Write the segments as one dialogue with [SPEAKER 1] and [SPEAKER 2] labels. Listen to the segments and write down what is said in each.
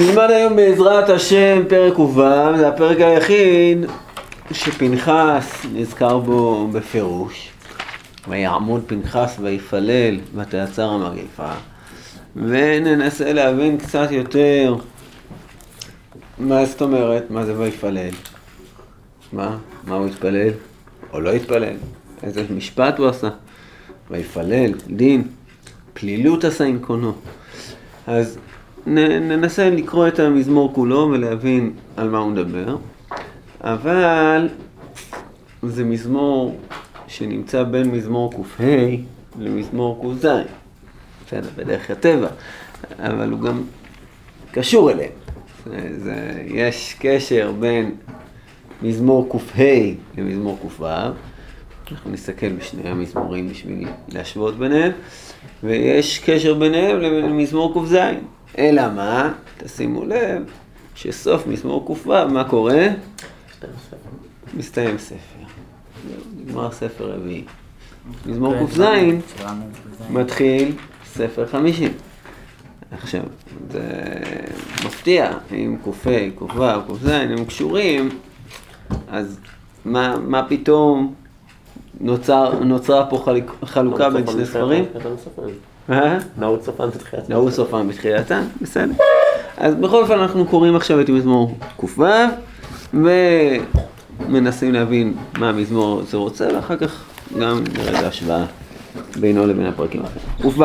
[SPEAKER 1] נלמד היום בעזרת השם פרק ו', זה הפרק היחיד שפנחס נזכר בו בפירוש. ויעמוד פנחס ויפלל ותעצר המגפה. וננסה להבין קצת יותר מה זאת אומרת, מה זה ויפלל. מה? מה הוא התפלל? או לא התפלל? איזה משפט הוא עשה? ויפלל, דין, פלילות עשה עם קונו. אז ננסה לקרוא את המזמור כולו ולהבין על מה הוא מדבר, אבל זה מזמור שנמצא בין מזמור ק"ה למזמור ק"ז, בסדר, בדרך הטבע, אבל הוא גם קשור אליהם. זה, יש קשר בין מזמור ק"ה למזמור ק"ו, אנחנו נסתכל בשני המזמורים בשביל להשוות ביניהם, ויש קשר ביניהם למזמור ק"ז. אלא מה? תשימו לב שסוף מזמור ק"ו, מה קורה? מסתיים ספר. נגמר ספר רביעי. מזמור ק"ז מתחיל ספר חמישי. עכשיו, זה מפתיע, אם ק"ה, ק"ו, ק"ז הם קשורים, אז מה, מה פתאום נוצר, נוצרה פה חלוקה בין שני ספרים?
[SPEAKER 2] נעוץ סופן בתחילתן.
[SPEAKER 1] נעוץ סופן בתחילתן, בסדר. אז בכל אופן אנחנו קוראים עכשיו את מזמור ק"ו, ומנסים להבין מה המזמור הזה רוצה, ואחר כך גם נראה את ההשוואה בינו לבין הפרקים האחרים. ק"ו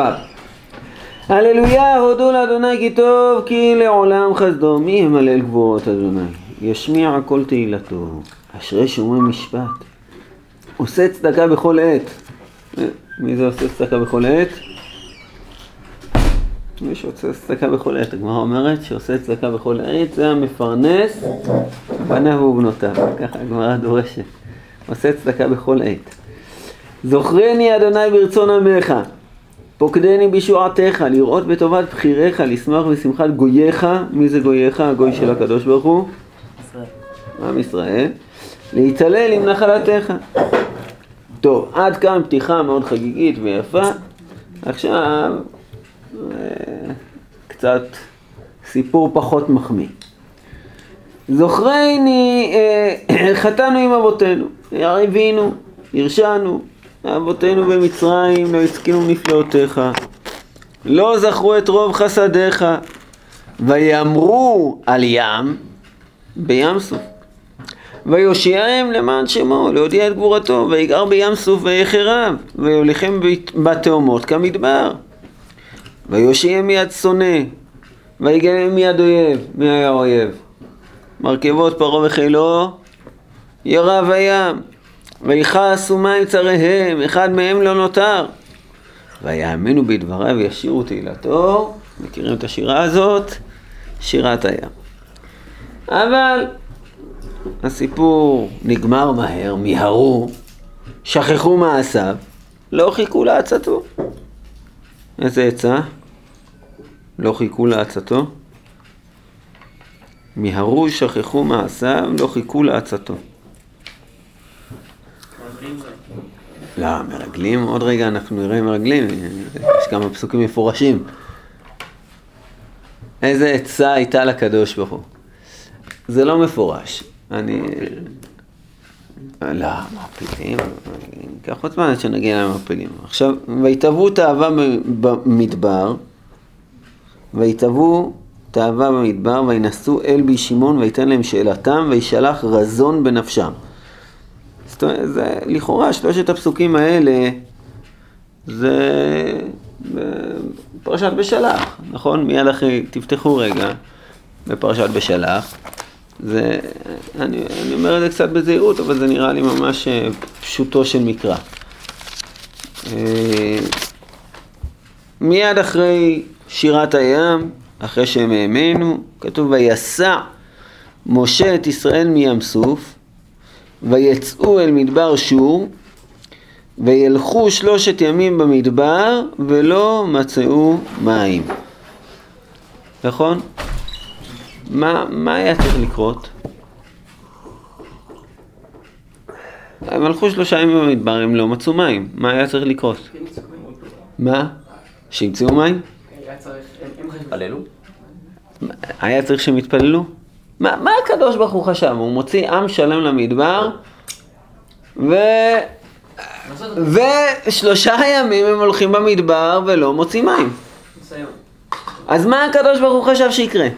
[SPEAKER 1] הללויה, הודו לאדוני כי טוב, כי לעולם חסדו. מי ימלל גבורות אדוני? ישמיע כל תהילתו, אשרי שומרי משפט. עושה צדקה בכל עת. מי זה עושה צדקה בכל עת? מי שעושה צדקה בכל עת, הגמרא אומרת שעושה צדקה בכל עת זה המפרנס בניו ובנותיו, ככה הגמרא דורשת, עושה צדקה בכל עת. זוכרני אדוני ברצון עמך, פוקדני בישועתך, לראות בטובת בחיריך, לשמח בשמחת גוייך, מי זה גוייך? הגוי של הקדוש ברוך הוא? ישראל. עם ישראל. להתעלל עם נחלתך. טוב, עד כאן פתיחה מאוד חגיגית ויפה. עכשיו קצת סיפור פחות מחמיא. זוכרני, אה, חטאנו עם אבותינו, הבינו, הרשענו, אבותינו במצרים לא הסכימו נפלאותיך, לא זכרו את רוב חסדיך, ויאמרו על ים בים סוף. ויושיעם למען שמו, להודיע את גבורתו, ויגר בים סוף ויחרב, ויוליכם בתאומות כמדבר. ויושיע מיד שונא, ויגלם מיד אויב. מי היה אויב? מרכבות פרעה וחילו, ירב הים. ויכעסו מים צריהם, אחד מהם לא נותר. ויאמינו בדבריו וישירו תהילתו, מכירים את השירה הזאת? שירת הים. אבל הסיפור נגמר מהר, מיהרו, שכחו מעשיו, לא חיכו לעצתו. איזה עצה? לא חיכו לעצתו? מיהרו שכחו מעשיו, לא חיכו לעצתו. לא, מרגלים, עוד רגע אנחנו נראה מרגלים, יש כמה פסוקים מפורשים. איזה עצה הייתה לקדוש ברוך הוא? זה לא מפורש. אני... לא, מעפילים, ייקח עוד זמן עד שנגיע למעפילים. עכשיו, ויתבעו תאווה במדבר, ויתבעו תאווה במדבר, וינשאו אל בי שמעון, ויתן להם שאלתם, וישלח רזון בנפשם. זאת אומרת, זה, לכאורה, שלושת הפסוקים האלה, זה פרשת בשלח, נכון? מיד אחרי, תפתחו רגע בפרשת בשלח. זה, אני, אני אומר את זה קצת בזהירות, אבל זה נראה לי ממש אה, פשוטו של מקרא. אה, מיד אחרי שירת הים, אחרי שהם האמינו, כתוב ויסע משה את ישראל מים סוף, ויצאו אל מדבר שור, וילכו שלושת ימים במדבר, ולא מצאו מים. נכון? מה, מה היה צריך לקרות? הם הלכו שלושה ימים במדבר, הם לא מצאו מים. מה היה צריך לקרות? מה? שימצאו מים? היה צריך שהם יתפללו? מה, מה הקדוש ברוך הוא חשב? הוא מוציא עם שלם למדבר, ו... ושלושה ימים הם הולכים במדבר ולא מוצאים מים. אז מה הקדוש ברוך הוא חשב שיקרה?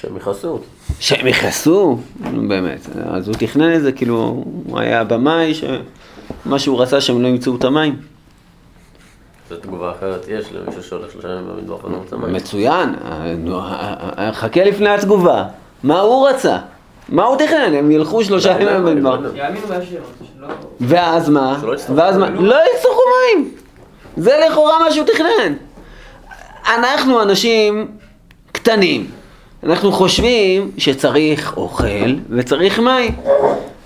[SPEAKER 2] שהם יכעסו.
[SPEAKER 1] שהם יכעסו, באמת. אז הוא תכנן את זה, כאילו, הוא היה במאי, שמה שהוא רצה שהם לא ימצאו את המים.
[SPEAKER 2] זו תגובה אחרת יש למישהו שהולך ימים במדבר ולא מוצא מים.
[SPEAKER 1] מצוין, אה, אה, אה, חכה לפני התגובה. מה הוא רצה? מה הוא תכנן? הם ילכו שלושה ימים במדבר.
[SPEAKER 3] יאמינו בהשם, שלא...
[SPEAKER 1] ואז מה? ואז מה? לא יצטרכו מים. זה לכאורה מה שהוא תכנן. אנחנו אנשים קטנים. אנחנו חושבים שצריך אוכל וצריך מים.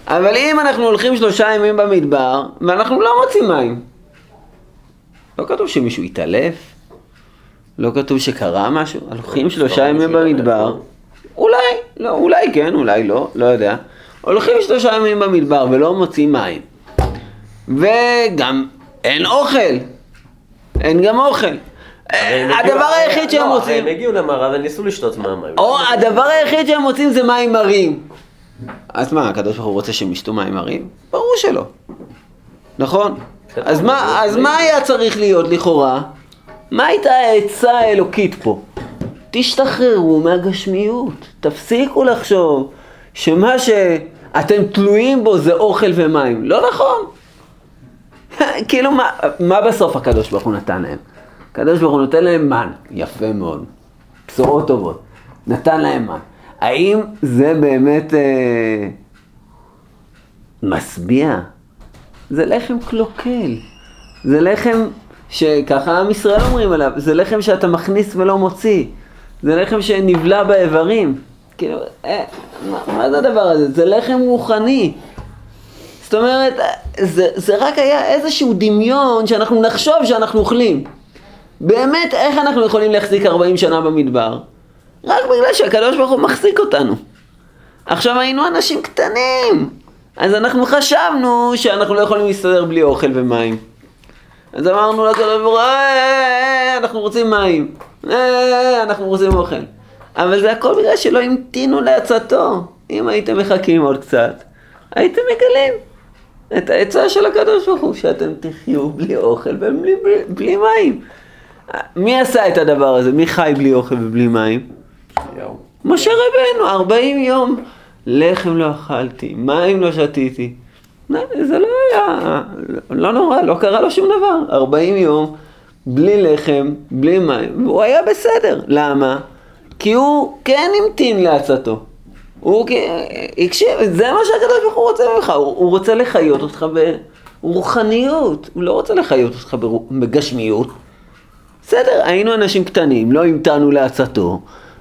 [SPEAKER 1] אבל אם אנחנו הולכים שלושה ימים במדבר ואנחנו לא מוצאים מים, לא כתוב שמישהו התעלף, לא כתוב שקרה משהו, הולכים שלושה ימים במדבר, אולי, לא, אולי כן, אולי לא, לא יודע. הולכים שלושה ימים במדבר ולא מוצאים מים. וגם אין אוכל. אין גם אוכל.
[SPEAKER 2] הם
[SPEAKER 1] הדבר היחיד שהם
[SPEAKER 2] לא,
[SPEAKER 1] מוצאים,
[SPEAKER 2] הם הגיעו למערב וניסו לשתות מהמים.
[SPEAKER 1] או הדבר היחיד שהם מוצאים זה מים מרים. אז מה, הקדוש ברוך הוא רוצה שהם ישתו מים מרים? ברור שלא. נכון?
[SPEAKER 2] בסדר,
[SPEAKER 1] אז מה,
[SPEAKER 2] אבל
[SPEAKER 1] אז
[SPEAKER 2] זה-
[SPEAKER 1] מה היה צריך להיות לכאורה? מה הייתה העצה האלוקית פה? תשתחררו מהגשמיות, תפסיקו לחשוב שמה שאתם תלויים בו זה אוכל ומים. לא נכון. כאילו מה, מה בסוף הקדוש ברוך הוא נתן להם? הקדוש ברוך הוא נותן להם מן, יפה מאוד, בשורות טובות, נתן להם מן. האם זה באמת אה, משביע? זה לחם קלוקל, זה לחם שככה עם ישראל אומרים עליו, זה לחם שאתה מכניס ולא מוציא, זה לחם שנבלע באיברים. כאילו, אה, מה, מה זה הדבר הזה? זה לחם רוחני. זאת אומרת, זה, זה רק היה איזשהו דמיון שאנחנו נחשוב שאנחנו אוכלים. באמת, איך אנחנו יכולים להחזיק 40 שנה במדבר? רק בגלל שהקדוש ברוך הוא מחזיק אותנו. עכשיו היינו אנשים קטנים, אז אנחנו חשבנו שאנחנו לא יכולים להסתדר בלי אוכל ומים. אז אמרנו לקדוש ברוך הוא, "אה, אנחנו רוצים מים, אה, אנחנו רוצים אוכל. אבל זה הכל בגלל שלא המתינו לעצתו. אם הייתם מחכים עוד קצת, הייתם מגלים את העצה של הקדוש ברוך הוא, שאתם תחיו בלי אוכל ובלי בלי, בלי מים. מי עשה את הדבר הזה? מי חי בלי אוכל ובלי מים? משה רבנו, 40 יום לחם לא אכלתי, מים לא שתיתי. זה לא היה, לא נורא, לא קרה לו שום דבר. 40 יום, בלי לחם, בלי מים, והוא היה בסדר. למה? כי הוא כן המתין לעצתו. הוא כ- הקשיב, זה מה שהקדוש ברוך הוא רוצה ממך, הוא, הוא רוצה לחיות אותך ברוחניות, הוא לא רוצה לחיות אותך בגשמיות. בסדר, היינו אנשים קטנים, לא המתנו לעצתו,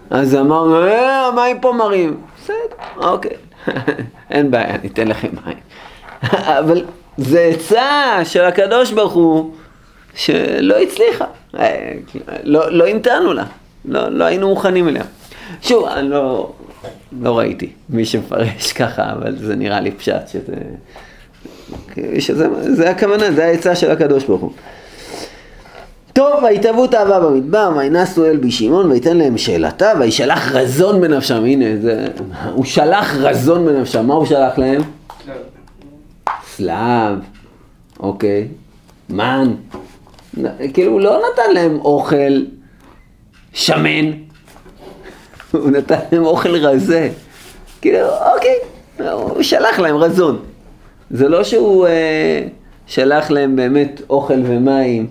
[SPEAKER 1] אז אמרנו, אה, המים פה מרים. בסדר, אוקיי, אין בעיה, ניתן לכם מים. אבל זה עצה של הקדוש ברוך הוא, שלא הצליחה, אה, לא, לא המתנו לה, לא, לא היינו מוכנים אליה. שוב, אני לא, לא ראיתי מי שמפרש ככה, אבל זה נראה לי פשט, שזה, שזה זה הכוונה, זה העצה של הקדוש ברוך הוא. טוב, ויתהוו תאווה במדבר, וינסו אל בי שמעון, ויתן להם שאלתה, וישלח רזון בנפשם. הנה, זה... הוא שלח רזון בנפשם. מה הוא שלח להם? סלב, אוקיי, מן. כאילו, הוא לא נתן להם אוכל שמן, הוא נתן להם אוכל רזה. כאילו, אוקיי, הוא שלח להם רזון. זה לא שהוא אה, שלח להם באמת אוכל ומים.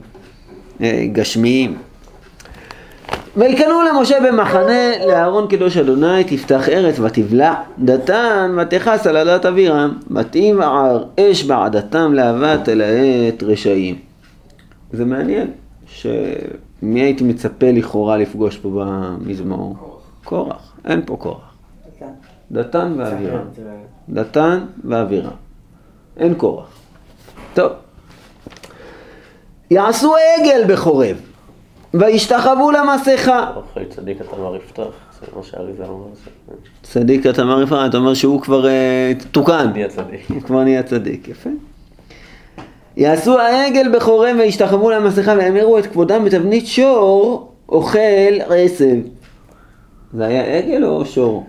[SPEAKER 1] גשמיים. ויקנו למשה במחנה לאהרון קדוש אדוני תפתח ארץ ותבלע דתן ותכס על עדת אבירם ותבער אש בעדתם להבה תלהט רשעים. זה מעניין שמי הייתי מצפה לכאורה לפגוש פה במזמור? קורח. אין פה קורח. דתן ואבירם. דתן ואבירם. אין קורח. טוב. יעשו עגל בחורב, וישתחוו למסכה.
[SPEAKER 2] אוכל צדיק אתה מר יפתח, זה מה שהאריזה אומר.
[SPEAKER 1] צדיק אתה אמר יפה, אתה אומר שהוא כבר אה, תוקן.
[SPEAKER 2] נהיה צדיק.
[SPEAKER 1] כבר נהיה צדיק, יפה. יעשו העגל בחורם וישתחוו למסכה והמירו את כבודם בתבנית שור אוכל עשב. זה היה עגל או שור?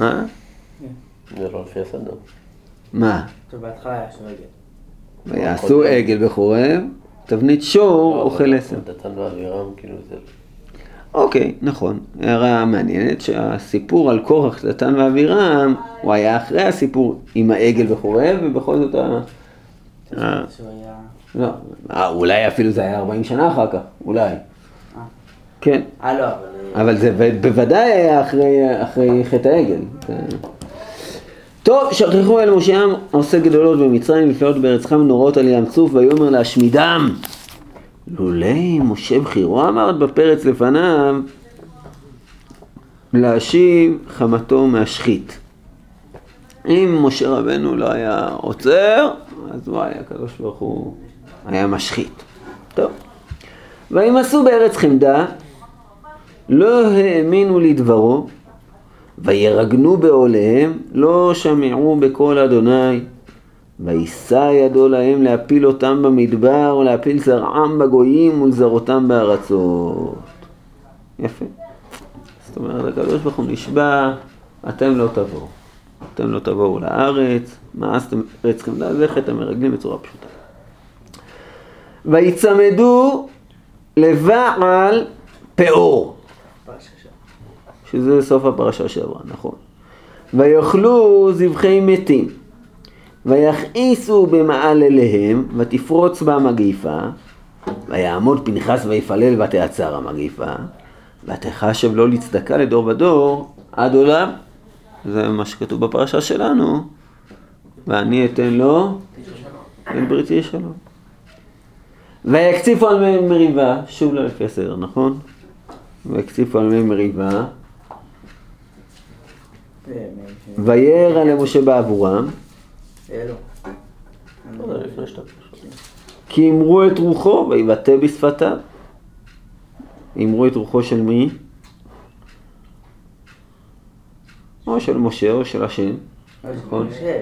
[SPEAKER 1] אה?
[SPEAKER 2] זה לא לפי הסדר.
[SPEAKER 1] מה?
[SPEAKER 3] טוב, בהתחלה היה שרגל.
[SPEAKER 1] ויעשו עגל בחורב, תבנית שור אוכל עשב.
[SPEAKER 2] דתן ואבירם, כאילו זה...
[SPEAKER 1] אוקיי, נכון. הערה מעניינת שהסיפור על קורח, דתן ואבירם, הוא היה אחרי הסיפור עם העגל בחורב, ובכל זאת ה... לא, אה, אולי אפילו זה היה 40 שנה אחר כך, אולי. כן,
[SPEAKER 3] אה, לא, אבל...
[SPEAKER 1] אבל זה בוודאי היה אחרי, אחרי חטא העגל. טוב, שכחו אל משה עושה גדולות במצרים, נפלאות בארץ חם נורות על ים סוף, ויאמר להשמידם. לולי משה בחירו אמרת בפרץ לפניו, להשיב חמתו מהשחית. אם משה רבנו לא היה עוצר, אז וואי, הקדוש ברוך הוא היה משחית. טוב. וימסו בארץ חמדה, לא האמינו לדברו, וירגנו בעוליהם, לא שמיעו בקול אדוני, וישא ידו להם להפיל אותם במדבר, ולהפיל זרעם בגויים ולזרותם בארצות. יפה. זאת אומרת, הקדוש ברוך הוא נשבע, אתם לא תבואו. אתם לא תבואו לארץ, מאסתם ארץ חמדה, זה חטא המרגלים בצורה פשוטה. ויצמדו לבעל פאור. שזה סוף הפרשה שעברה, נכון. ויאכלו זבחי מתים, ויכעיסו במעל אליהם, ותפרוץ בה מגיפה, ויעמוד פנחס ויפלל ותעצר המגיפה, ותחשב לו לצדקה לדור ודור עד עולם. זה מה שכתוב בפרשה שלנו. ואני אתן לו את בריתי שלום. ויקציפו על מי מריבה, שוב לא לפי הסדר, נכון? ויקציפו על מי מריבה, וירא למשה בעבורם.
[SPEAKER 2] לא.
[SPEAKER 1] כי אמרו את רוחו ויבטא בשפתיו. אמרו את רוחו של מי? או של משה או של השם. נכון.
[SPEAKER 3] כן.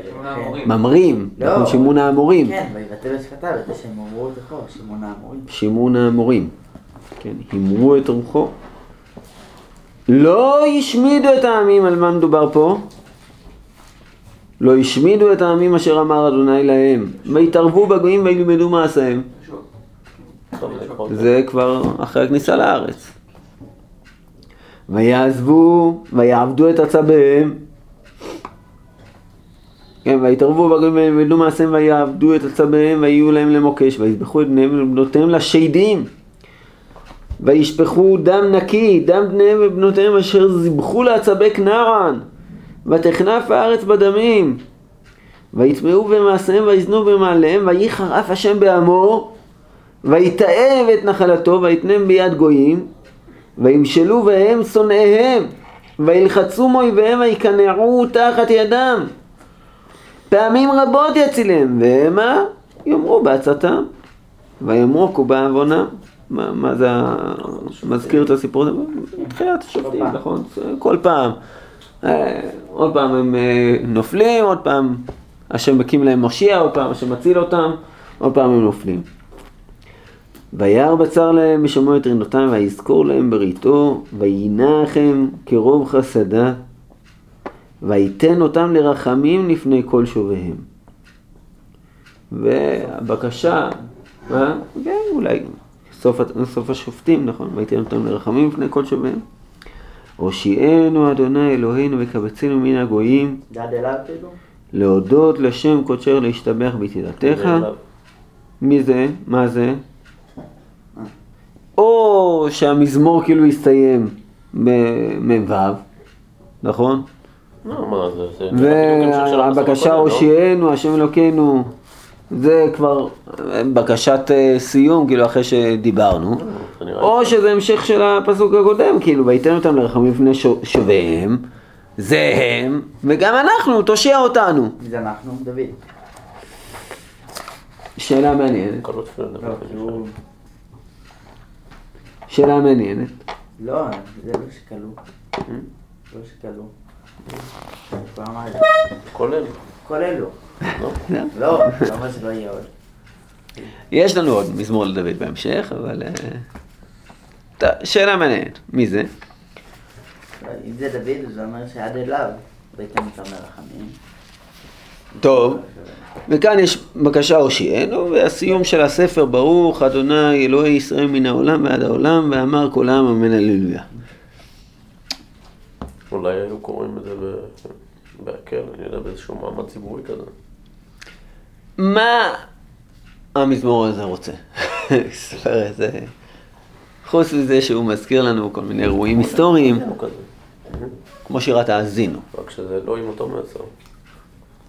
[SPEAKER 1] ממרים,
[SPEAKER 3] לא.
[SPEAKER 1] נכון, שימון האמורים.
[SPEAKER 3] כן, ויבטא בשפתיו את זה שהם אמרו את הכל, שמעון האמורים.
[SPEAKER 1] שימון האמורים. כן, אמרו את רוחו. לא השמידו את העמים, על מה מדובר פה? לא השמידו את העמים אשר אמר אדוני להם, ויתערבו בגויים וילמדו מעשיהם.
[SPEAKER 2] זה כבר
[SPEAKER 1] אחרי הכניסה לארץ. ויעזבו, ויעבדו את עצביהם. כן, ויתערבו בגויים וילמדו מעשיהם ויעבדו את עצביהם ויהיו להם למוקש ויזבחו את בניהם ובנותיהם לשדים. וישפכו דם נקי, דם בניהם ובנותיהם אשר זבחו לעצבי כנען. ותכנף הארץ בדמים. ויטמעו במעשיהם ויזנו במעליהם וייחר אף השם בעמו. ויתעב את נחלתו ויתנם ביד גויים, וימשלו בהם שונאיהם, וילחצו מאויביהם ויקנעו תחת ידם. פעמים רבות יצילם, והמה יאמרו בעצתם, ויאמרו בעוונם. מה, מה זה, מזכיר את הסיפור הזה? תחילת השופטים, נכון? כל פעם. אה, עוד פעם הם אה, נופלים, עוד פעם השם מקים להם מושיע, עוד פעם השם מציל אותם, עוד פעם הם נופלים. וירא בצר להם ושמעו את רינותם ויזכור להם בריתו וינחם כרוב חסדה ויתן אותם לרחמים לפני כל שוביהם. והבקשה, מה? כן, אולי סוף, סוף השופטים, נכון? ויתן אותם לרחמים לפני כל שוביהם. הושיענו אדוני אלוהינו וקבצנו מן הגויים
[SPEAKER 3] דד אליו כאילו?
[SPEAKER 1] להודות לשם קודשר להשתבח בתהילתך. מי זה? מה זה? או שהמזמור כאילו הסתיים במ"ו, נכון?
[SPEAKER 2] לא,
[SPEAKER 1] והבקשה
[SPEAKER 2] לא?
[SPEAKER 1] הושיענו, השם אלוקינו, זה כבר בקשת אה, סיום, כאילו אחרי שדיברנו. או שזה המשך של הפסוק הקודם, כאילו, ויתן אותם לרחמים לפני שו- שוביהם, זה הם, וגם אנחנו, תושיע אותנו.
[SPEAKER 3] זה אנחנו? דוד.
[SPEAKER 1] שאלה מעניינת,
[SPEAKER 3] לא.
[SPEAKER 1] שאלה מעניינת.
[SPEAKER 3] לא, זה לא. לא. כבר אמר את זה.
[SPEAKER 2] כולל.
[SPEAKER 3] כל אלו.
[SPEAKER 2] לא?
[SPEAKER 3] לא, זה אומר שלא יהיה עוד.
[SPEAKER 1] יש לנו עוד מזמור לדוד בהמשך, אבל... אה, ת- שאלה מעניינת, מי זה?
[SPEAKER 3] אם זה דוד, זה אומר שעד אליו ביתם את המרחמים.
[SPEAKER 1] טוב, וכאן יש בקשה הושיענו, והסיום של הספר ברוך אדוני אלוהי ישראל מן העולם ועד העולם, ואמר כל העם אמן הללויה.
[SPEAKER 2] אולי היו קוראים את זה ב- בהקל, אני יודע, באיזשהו מעמד ציבורי כזה.
[SPEAKER 1] מה המזמור הזה רוצה? ספר איזה... חוץ מזה שהוא מזכיר לנו כל מיני אירועים היסטוריים. כמו שירת האזינו.
[SPEAKER 2] רק שזה לא עם אותו מסר.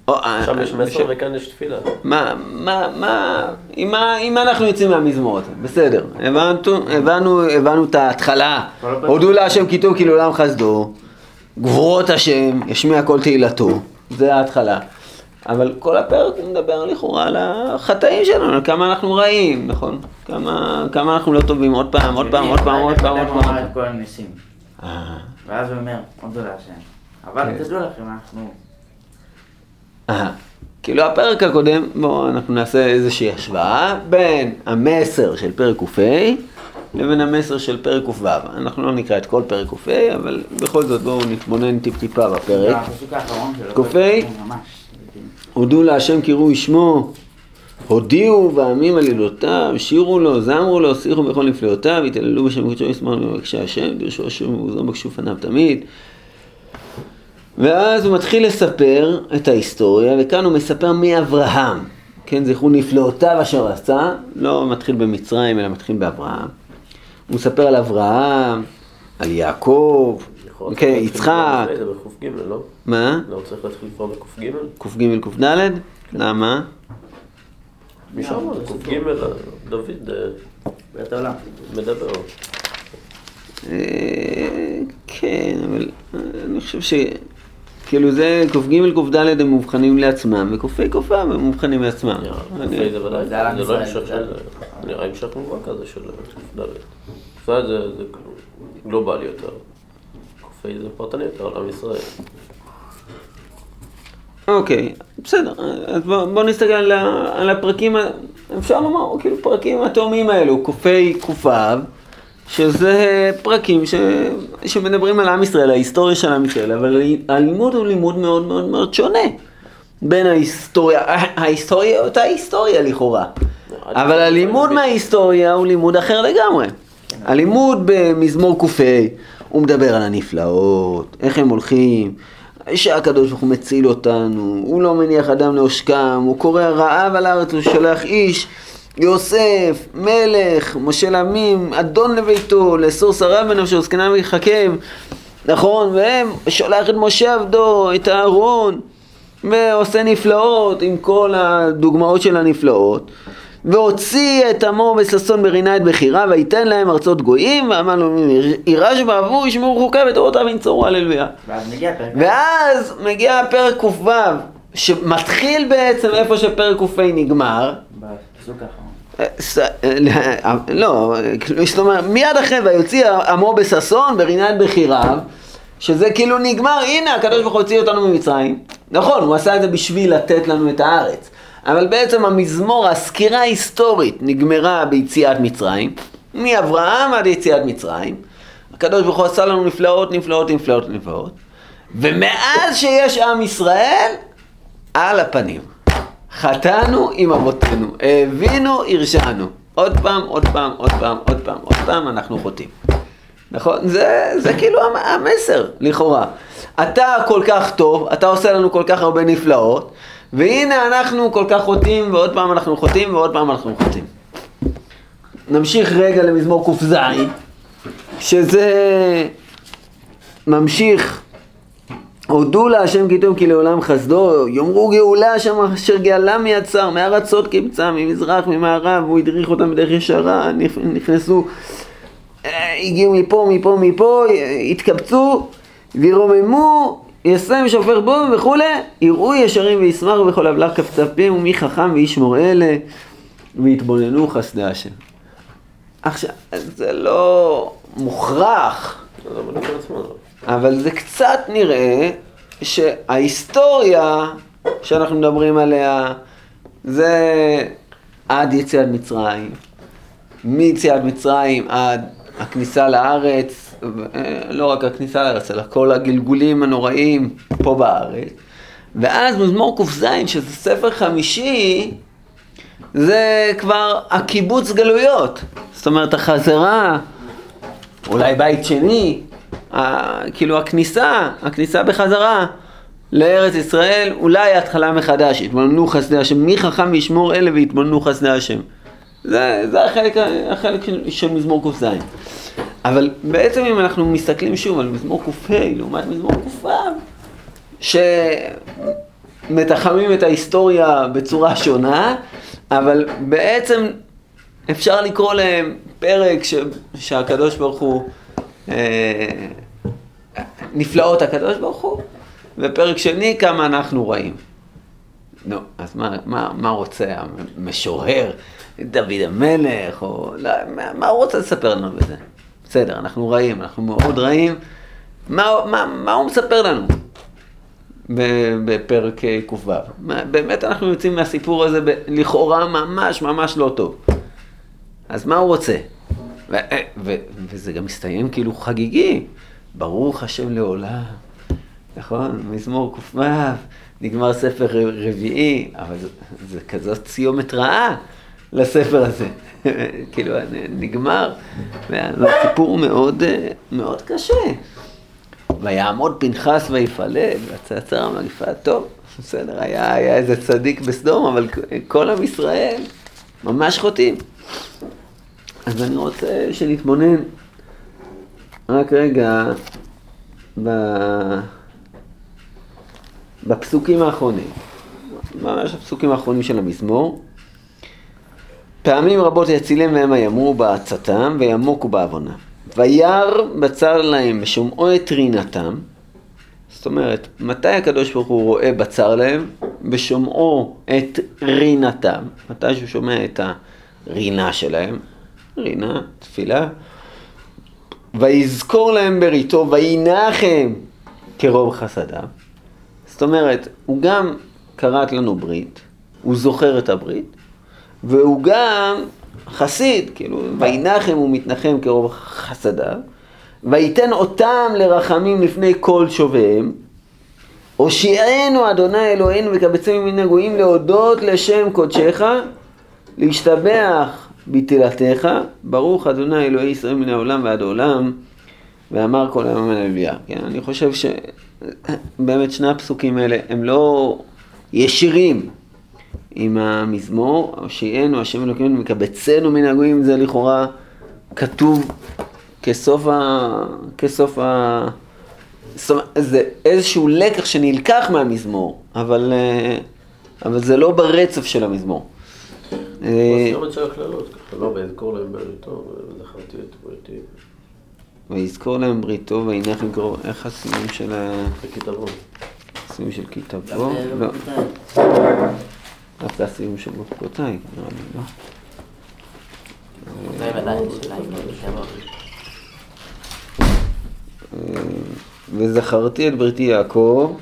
[SPEAKER 1] אה,
[SPEAKER 2] שם יש
[SPEAKER 1] אה,
[SPEAKER 2] מסר וכאן יש תפילה.
[SPEAKER 1] מה, מה, מה, עם מה, אנחנו יוצאים מהמזמור הזה? בסדר, הבנו, את ההתחלה.
[SPEAKER 3] הפרק.
[SPEAKER 1] הודו להשם כי טוב כי לעולם חסדו, גבורות השם, ישמיע כל תהילתו, זה ההתחלה. אבל כל הפרק הוא מדבר לכאורה על החטאים שלנו, על כמה אנחנו רעים, נכון? כמה, כמה אנחנו לא טובים, עוד פעם, עוד פעם, עוד פעם, עוד פעם, עוד פעם. אה,
[SPEAKER 3] ואז הוא אומר, הודו להשם. אבל
[SPEAKER 1] כן.
[SPEAKER 3] תדעו לכם, אנחנו...
[SPEAKER 1] אה, כאילו הפרק הקודם, בואו אנחנו נעשה איזושהי השוואה בין המסר של פרק ק"ה לבין המסר של פרק ק"ו. אנחנו לא נקרא את כל פרק ק"ה, אבל בכל זאת בואו נתבונן טיפ-טיפה בפרק. ק"ה. הודו להשם קראו שמו, הודיעו ועמים עלילותיו, שירו לו, זמרו לו, שיחו בכל נפלאותיו, התעללו בשם קדשו ישמח מבקשי השם, דרשו השם ובוזרו בקשו פניו תמיד. ואז הוא מתחיל לספר את ההיסטוריה, וכאן הוא מספר מאברהם. כן, זכרו נפלאותיו אשר עשה, לא מתחיל במצרים, אלא מתחיל באברהם. הוא מספר על אברהם, על יעקב,
[SPEAKER 2] יכול
[SPEAKER 1] כן, יצחק,
[SPEAKER 2] זה בק"ג, לא?
[SPEAKER 1] מה?
[SPEAKER 2] לא צריך להתחיל כבר בק"ג?
[SPEAKER 1] ק"ג ק"ד? למה?
[SPEAKER 2] משם, ק"ג, דוד אה,
[SPEAKER 3] בית העולם.
[SPEAKER 2] מדבר.
[SPEAKER 1] אה, כן, אבל אה, אני חושב ש... כאילו זה, ק"ג ק"ד הם מובחנים לעצמם, וק"ה ק"ו הם מובחנים לעצמם.
[SPEAKER 2] זה לא המשך של... נראה המשך מובהק כזה של ק"ד. ק"ד זה זה גלובלי יותר. ק"ה זה פרטני יותר על עם ישראל.
[SPEAKER 1] אוקיי, בסדר, אז בוא, בוא נסתכל על, הפרקים, אפשר לומר, כאילו פרקים התאומים האלו, ק"ה ק"ו, שזה פרקים ש, שמדברים על עם ישראל, ההיסטוריה של עם ישראל, אבל הלימוד הוא לימוד מאוד מאוד מאוד שונה בין ההיסטוריה, ההיסטוריה אותה היסטוריה לכאורה, אבל הלימוד מההיסטוריה הוא לימוד אחר לגמרי. הלימוד במזמור ק"ה, הוא מדבר על הנפלאות, איך הם הולכים, שהקדוש ברוך הוא מציל אותנו, הוא לא מניח אדם לעושקם, הוא קורא רעב על הארץ, הוא שולח איש, יוסף, מלך, מושל עמים, אדון לביתו, לאסור שריו בנפשו, זקנם ויחכם, נכון, והם שולח את משה עבדו, את אהרון, ועושה נפלאות עם כל הדוגמאות של הנפלאות. והוציא את עמו בששון ברינה את בחירה וייתן להם ארצות גויים ואמר לו יירש בעבור ישמעו חוקיו ותורותיו ינצורו הללויה.
[SPEAKER 3] ואז מגיע פרק...
[SPEAKER 1] ואז מגיע פרק ק"ו שמתחיל בעצם איפה שפרק ק"ה נגמר אה, ס- אה, לא, כאילו, זאת אומרת, מיד אחרי ויוציא עמו בששון ברינה את בחיריו שזה כאילו נגמר, הנה הקדוש ברוך הוא הוציא אותנו ממצרים. נכון, הוא עשה את זה בשביל לתת לנו את הארץ. אבל בעצם המזמור, הסקירה ההיסטורית נגמרה ביציאת מצרים. מאברהם עד יציאת מצרים. הקדוש ברוך הוא עשה לנו נפלאות, נפלאות, נפלאות, נפלאות. ומאז שיש עם ישראל, על הפנים. חטאנו עם אבותינו, הבינו, הרשענו. עוד פעם, עוד פעם, עוד פעם, עוד פעם, עוד פעם, אנחנו חוטאים. נכון? זה, זה כאילו המ- המסר, לכאורה. אתה כל כך טוב, אתה עושה לנו כל כך הרבה נפלאות, והנה אנחנו כל כך חוטאים, ועוד פעם אנחנו חוטאים, ועוד פעם אנחנו חוטאים. נמשיך רגע למזמור ק"ז, שזה ממשיך הודו להשם כי טוב כי לעולם חסדו, יאמרו גאולה שם אשר גאלה מיצר, מארצות קמצא, ממזרח, ממערב, הוא הדריך אותם בדרך ישרה, נכ- נכנסו, אה, הגיעו מפה, מפה, מפה, התקבצו, וירוממו, יסם שופר בו וכולי, יראו ישרים וישמחו וכל קפצה פיהם ומי חכם וישמור אלה, ויתבוננו חסדי השם. עכשיו, זה לא מוכרח. אבל זה קצת נראה שההיסטוריה שאנחנו מדברים עליה זה עד יציאת מצרים, מיציאת מצרים עד הכניסה לארץ, לא רק הכניסה לארץ, אלא כל הגלגולים הנוראים פה בארץ. ואז מזמור ק"ז, שזה ספר חמישי, זה כבר הקיבוץ גלויות. זאת אומרת, החזרה, אולי בית שני, כאילו הכניסה, הכניסה בחזרה לארץ ישראל, אולי ההתחלה מחדש, התבוננו חסדי השם, מי חכם ישמור אלה ויתבוננו חסדי השם. זה, זה החלק, החלק של, של מזמור ק"ז. אבל בעצם אם אנחנו מסתכלים שוב על מזמור ק"ה לעומת מזמור ק"ו, שמתחמים את ההיסטוריה בצורה שונה, אבל בעצם אפשר לקרוא להם פרק ש... שהקדוש ברוך הוא, אה, נפלאות הקדוש ברוך הוא, ופרק שני כמה אנחנו רואים. נו, אז מה, מה, מה רוצה המשורר, דוד המלך, או לא, מה, מה הוא רוצה לספר לנו בזה? בסדר, אנחנו רעים, אנחנו מאוד רעים. מה, מה, מה הוא מספר לנו בפרק אה, ק"ו? באמת אנחנו יוצאים מהסיפור הזה ב- לכאורה ממש ממש לא טוב. אז מה הוא רוצה? ו- אה, ו- וזה גם מסתיים כאילו חגיגי. ברוך השם לעולם, נכון? מזמור ק"ו, נגמר ספר רביעי, אבל זה, זה כזאת סיומת רעה לספר הזה. כאילו, נגמר, והסיפור מאוד, מאוד קשה. ויעמוד פנחס ויפלל, והצעצר המגפה, טוב, בסדר, היה, היה איזה צדיק בסדום, אבל כל עם ישראל ממש חוטאים. אז אני רוצה שנתבונן רק רגע ב... בפסוקים האחרונים, ממש הפסוקים האחרונים של המזמור. פעמים רבות יצילם והמה ימרו בעצתם וימוקו בעוונם. וירא בצר להם בשומעו את רינתם, זאת אומרת, מתי הקדוש ברוך הוא רואה בצר להם? בשומעו את רינתם, מתי שהוא שומע את הרינה שלהם, רינה, תפילה, ויזכור להם בריתו, וינחם כרוב חסדיו. זאת אומרת, הוא גם כרת לנו ברית, הוא זוכר את הברית, והוא גם חסיד, כאילו, וינחם הוא מתנחם כרוב חסדיו, ויתן אותם לרחמים לפני כל שוביהם, הושיענו אדוני אלוהינו וקבצנו מן הגויים להודות לשם קודשך, להשתבח בתהילתך, ברוך אדוני אלוהי ישראל מן העולם ועד העולם, ואמר כל היום אמן הללויה. כן, אני חושב שבאמת שני הפסוקים האלה הם לא ישירים עם המזמור, הושיענו השם אלוקינו מקבצנו מן הגויים, זה לכאורה כתוב כסוף ה... כסוף ה... זאת אומרת, זה איזשהו לקח שנלקח מהמזמור, אבל, אה, אבל זה לא ברצף של המזמור. אה,
[SPEAKER 2] ככה לא, ואזכור להם בריתו, וזכרתי את בריתי.
[SPEAKER 1] ויזכור להם בריתו וינחם קרוב, איך הסיום של ה...
[SPEAKER 2] בכיתבון.
[SPEAKER 1] הסיום של כיתה
[SPEAKER 3] גם
[SPEAKER 1] בו?
[SPEAKER 3] זה
[SPEAKER 1] לא,
[SPEAKER 3] לא.
[SPEAKER 1] דווקא הסיום של בפקותיי, נראה לי, לא?
[SPEAKER 3] זה יבוא.
[SPEAKER 1] אה, וזכרתי את בריתי יעקב,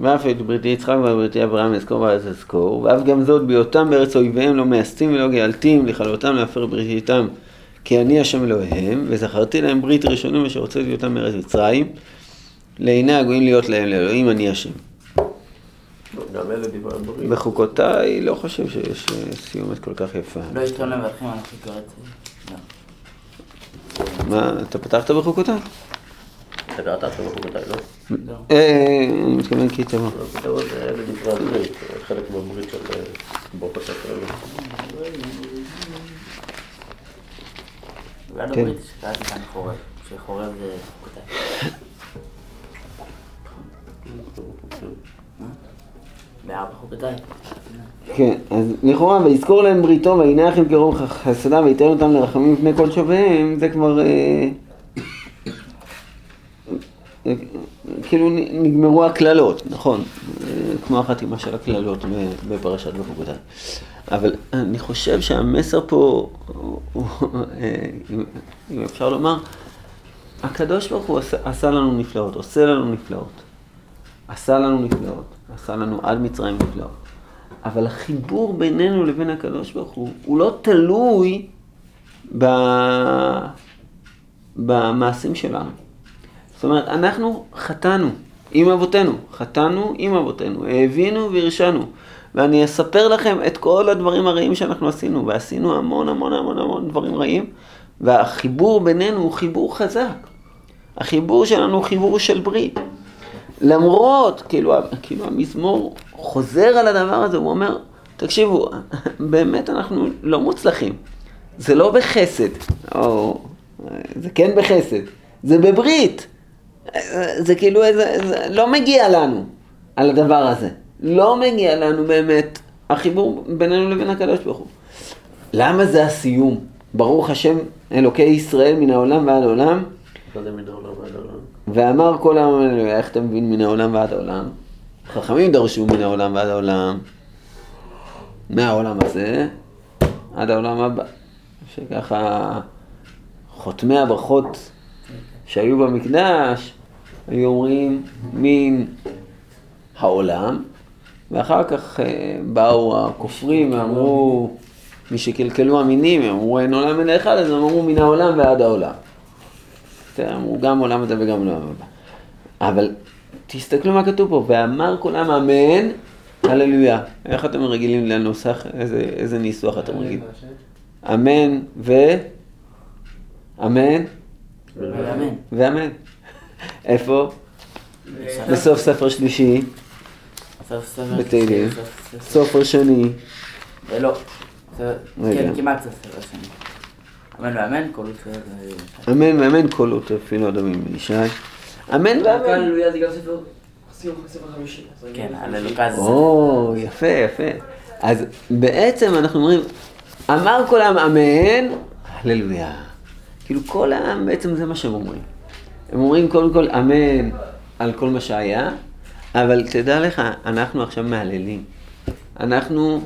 [SPEAKER 1] ואף את בריתי יצחק ואת בריתי אברהם אזכור וארץ אזכור, ואף גם זאת בהיותם בארץ אויביהם לא מאסתים ולא גאלתים, לכלותם להפר בריתי איתם, כי אני השם אלוהיהם, וזכרתי להם ברית ראשונים אשר הוצאתי אותם מארץ מצרים, לעיני הגויים להיות להם לאלוהים אני השם.
[SPEAKER 2] גם אלה דברי הברית.
[SPEAKER 1] בחוקותיי לא חושב שיש אה, סיומת כל כך יפה.
[SPEAKER 3] לא ישתום למברכים, אנחנו קוראים את זה. לא.
[SPEAKER 1] מה, אתה פתחת בחוקותיי?
[SPEAKER 2] קראת בחוקותיי, לא?
[SPEAKER 3] לא.
[SPEAKER 1] אה, אני מתכוון כי תבוא.
[SPEAKER 2] הכיתבון זה אלה דברי הברית, זה חלק מהברית של אה, הכללות.
[SPEAKER 1] כן.
[SPEAKER 3] שחורב זה חוקותיי.
[SPEAKER 1] כן, אז לכאורה, ויזכור להם בריתו וינחם כרוב חסדיו ויתן אותם לרחמים לפני כל שוביהם, זה כבר... כאילו נגמרו הקללות, נכון, כמו החתימה של הקללות בפרשת בחוקותיי. אבל אני חושב שהמסר פה, הוא- אה, אם אפשר לומר, הקדוש ברוך הוא עשה, עשה לנו נפלאות, עושה לנו נפלאות. עשה לנו נפלאות, עשה לנו עד מצרים נפלאות. אבל החיבור בינינו לבין הקדוש ברוך הוא, הוא לא תלוי ב... במעשים שלנו. זאת אומרת, אנחנו חטאנו עם אבותינו, חטאנו עם אבותינו, האבינו והרשענו. ואני אספר לכם את כל הדברים הרעים שאנחנו עשינו, ועשינו המון המון המון המון דברים רעים, והחיבור בינינו הוא חיבור חזק. החיבור שלנו הוא חיבור של ברית. למרות, כאילו, כאילו המזמור חוזר על הדבר הזה, הוא אומר, תקשיבו, באמת אנחנו לא מוצלחים. זה לא בחסד, או זה כן בחסד, זה בברית. זה כאילו איזה, זה לא מגיע לנו על הדבר הזה. לא מגיע לנו באמת החיבור בינינו לבין הקדוש ברוך הוא. למה זה הסיום? ברוך השם אלוקי ישראל מן העולם ועד העולם. ואמר כל העם אלוהי, איך אתה מבין מן העולם ועד העולם? חכמים דרשו מן העולם ועד העולם, מהעולם הזה עד העולם הבא. שככה חותמי הברכות שהיו במקדש היו אומרים מן העולם, ואחר כך אה, באו הכופרים ואמרו, מי שקלקלו המינים, הם אמרו אין עולם אלא אחד, אז הם אמרו מן העולם ועד העולם. אמרו גם עולם הזה וגם עולם הבא. אבל תסתכלו מה כתוב פה, ואמר כולם אמן, הללויה. איך אתם רגילים לנוסח? איזה, איזה ניסוח אתם רגילים? אמן ו... אמן
[SPEAKER 3] ואמן.
[SPEAKER 1] ואמן. איפה? בסוף ספר שלישי. בתהילים.
[SPEAKER 3] סוף
[SPEAKER 1] שני.
[SPEAKER 3] אה, לא. כן, כמעט ספר שני. אמן ואמן. זה-
[SPEAKER 1] אמן ואמן קולות אפילו אדומים ישי. אמן ואמן.
[SPEAKER 3] כן, הללוקה זה...
[SPEAKER 1] או, יפה, יפה. אז בעצם אנחנו אומרים, אמר כל העם אמן, הללויה. כאילו כל העם בעצם זה מה שהם אומרים. הם אומרים קודם כל אמן על כל מה שהיה, אבל תדע לך, אנחנו עכשיו מהללים. אנחנו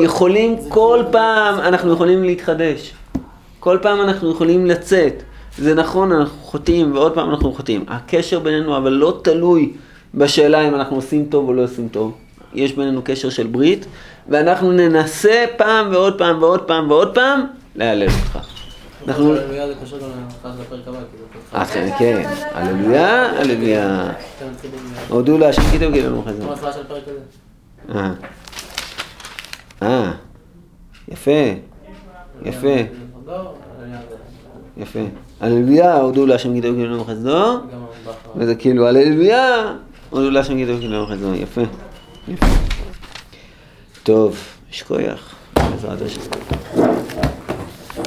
[SPEAKER 1] יכולים כל פעם, אנחנו יכולים להתחדש. כל פעם אנחנו יכולים לצאת. זה נכון, אנחנו חוטאים ועוד פעם אנחנו חוטאים. הקשר בינינו אבל לא תלוי בשאלה אם אנחנו עושים טוב או לא עושים טוב. יש בינינו קשר של ברית, ואנחנו ננסה פעם ועוד פעם ועוד פעם ועוד פעם להלל אותך. אנחנו... אה, כן, כן, הללויה, הללויה.
[SPEAKER 4] עם-
[SPEAKER 1] הודו להשם כי טוב כי
[SPEAKER 4] הזה?
[SPEAKER 1] אה. אה. יפה. יפה. יפה. הללויה, הודו להשם כי טוב כי חסדו.
[SPEAKER 4] אחריו.
[SPEAKER 1] וזה כאילו הללויה, הודו להשם כי טוב כי חסדו. יפה. יפה. טוב, יש כוח. בעזרת השם.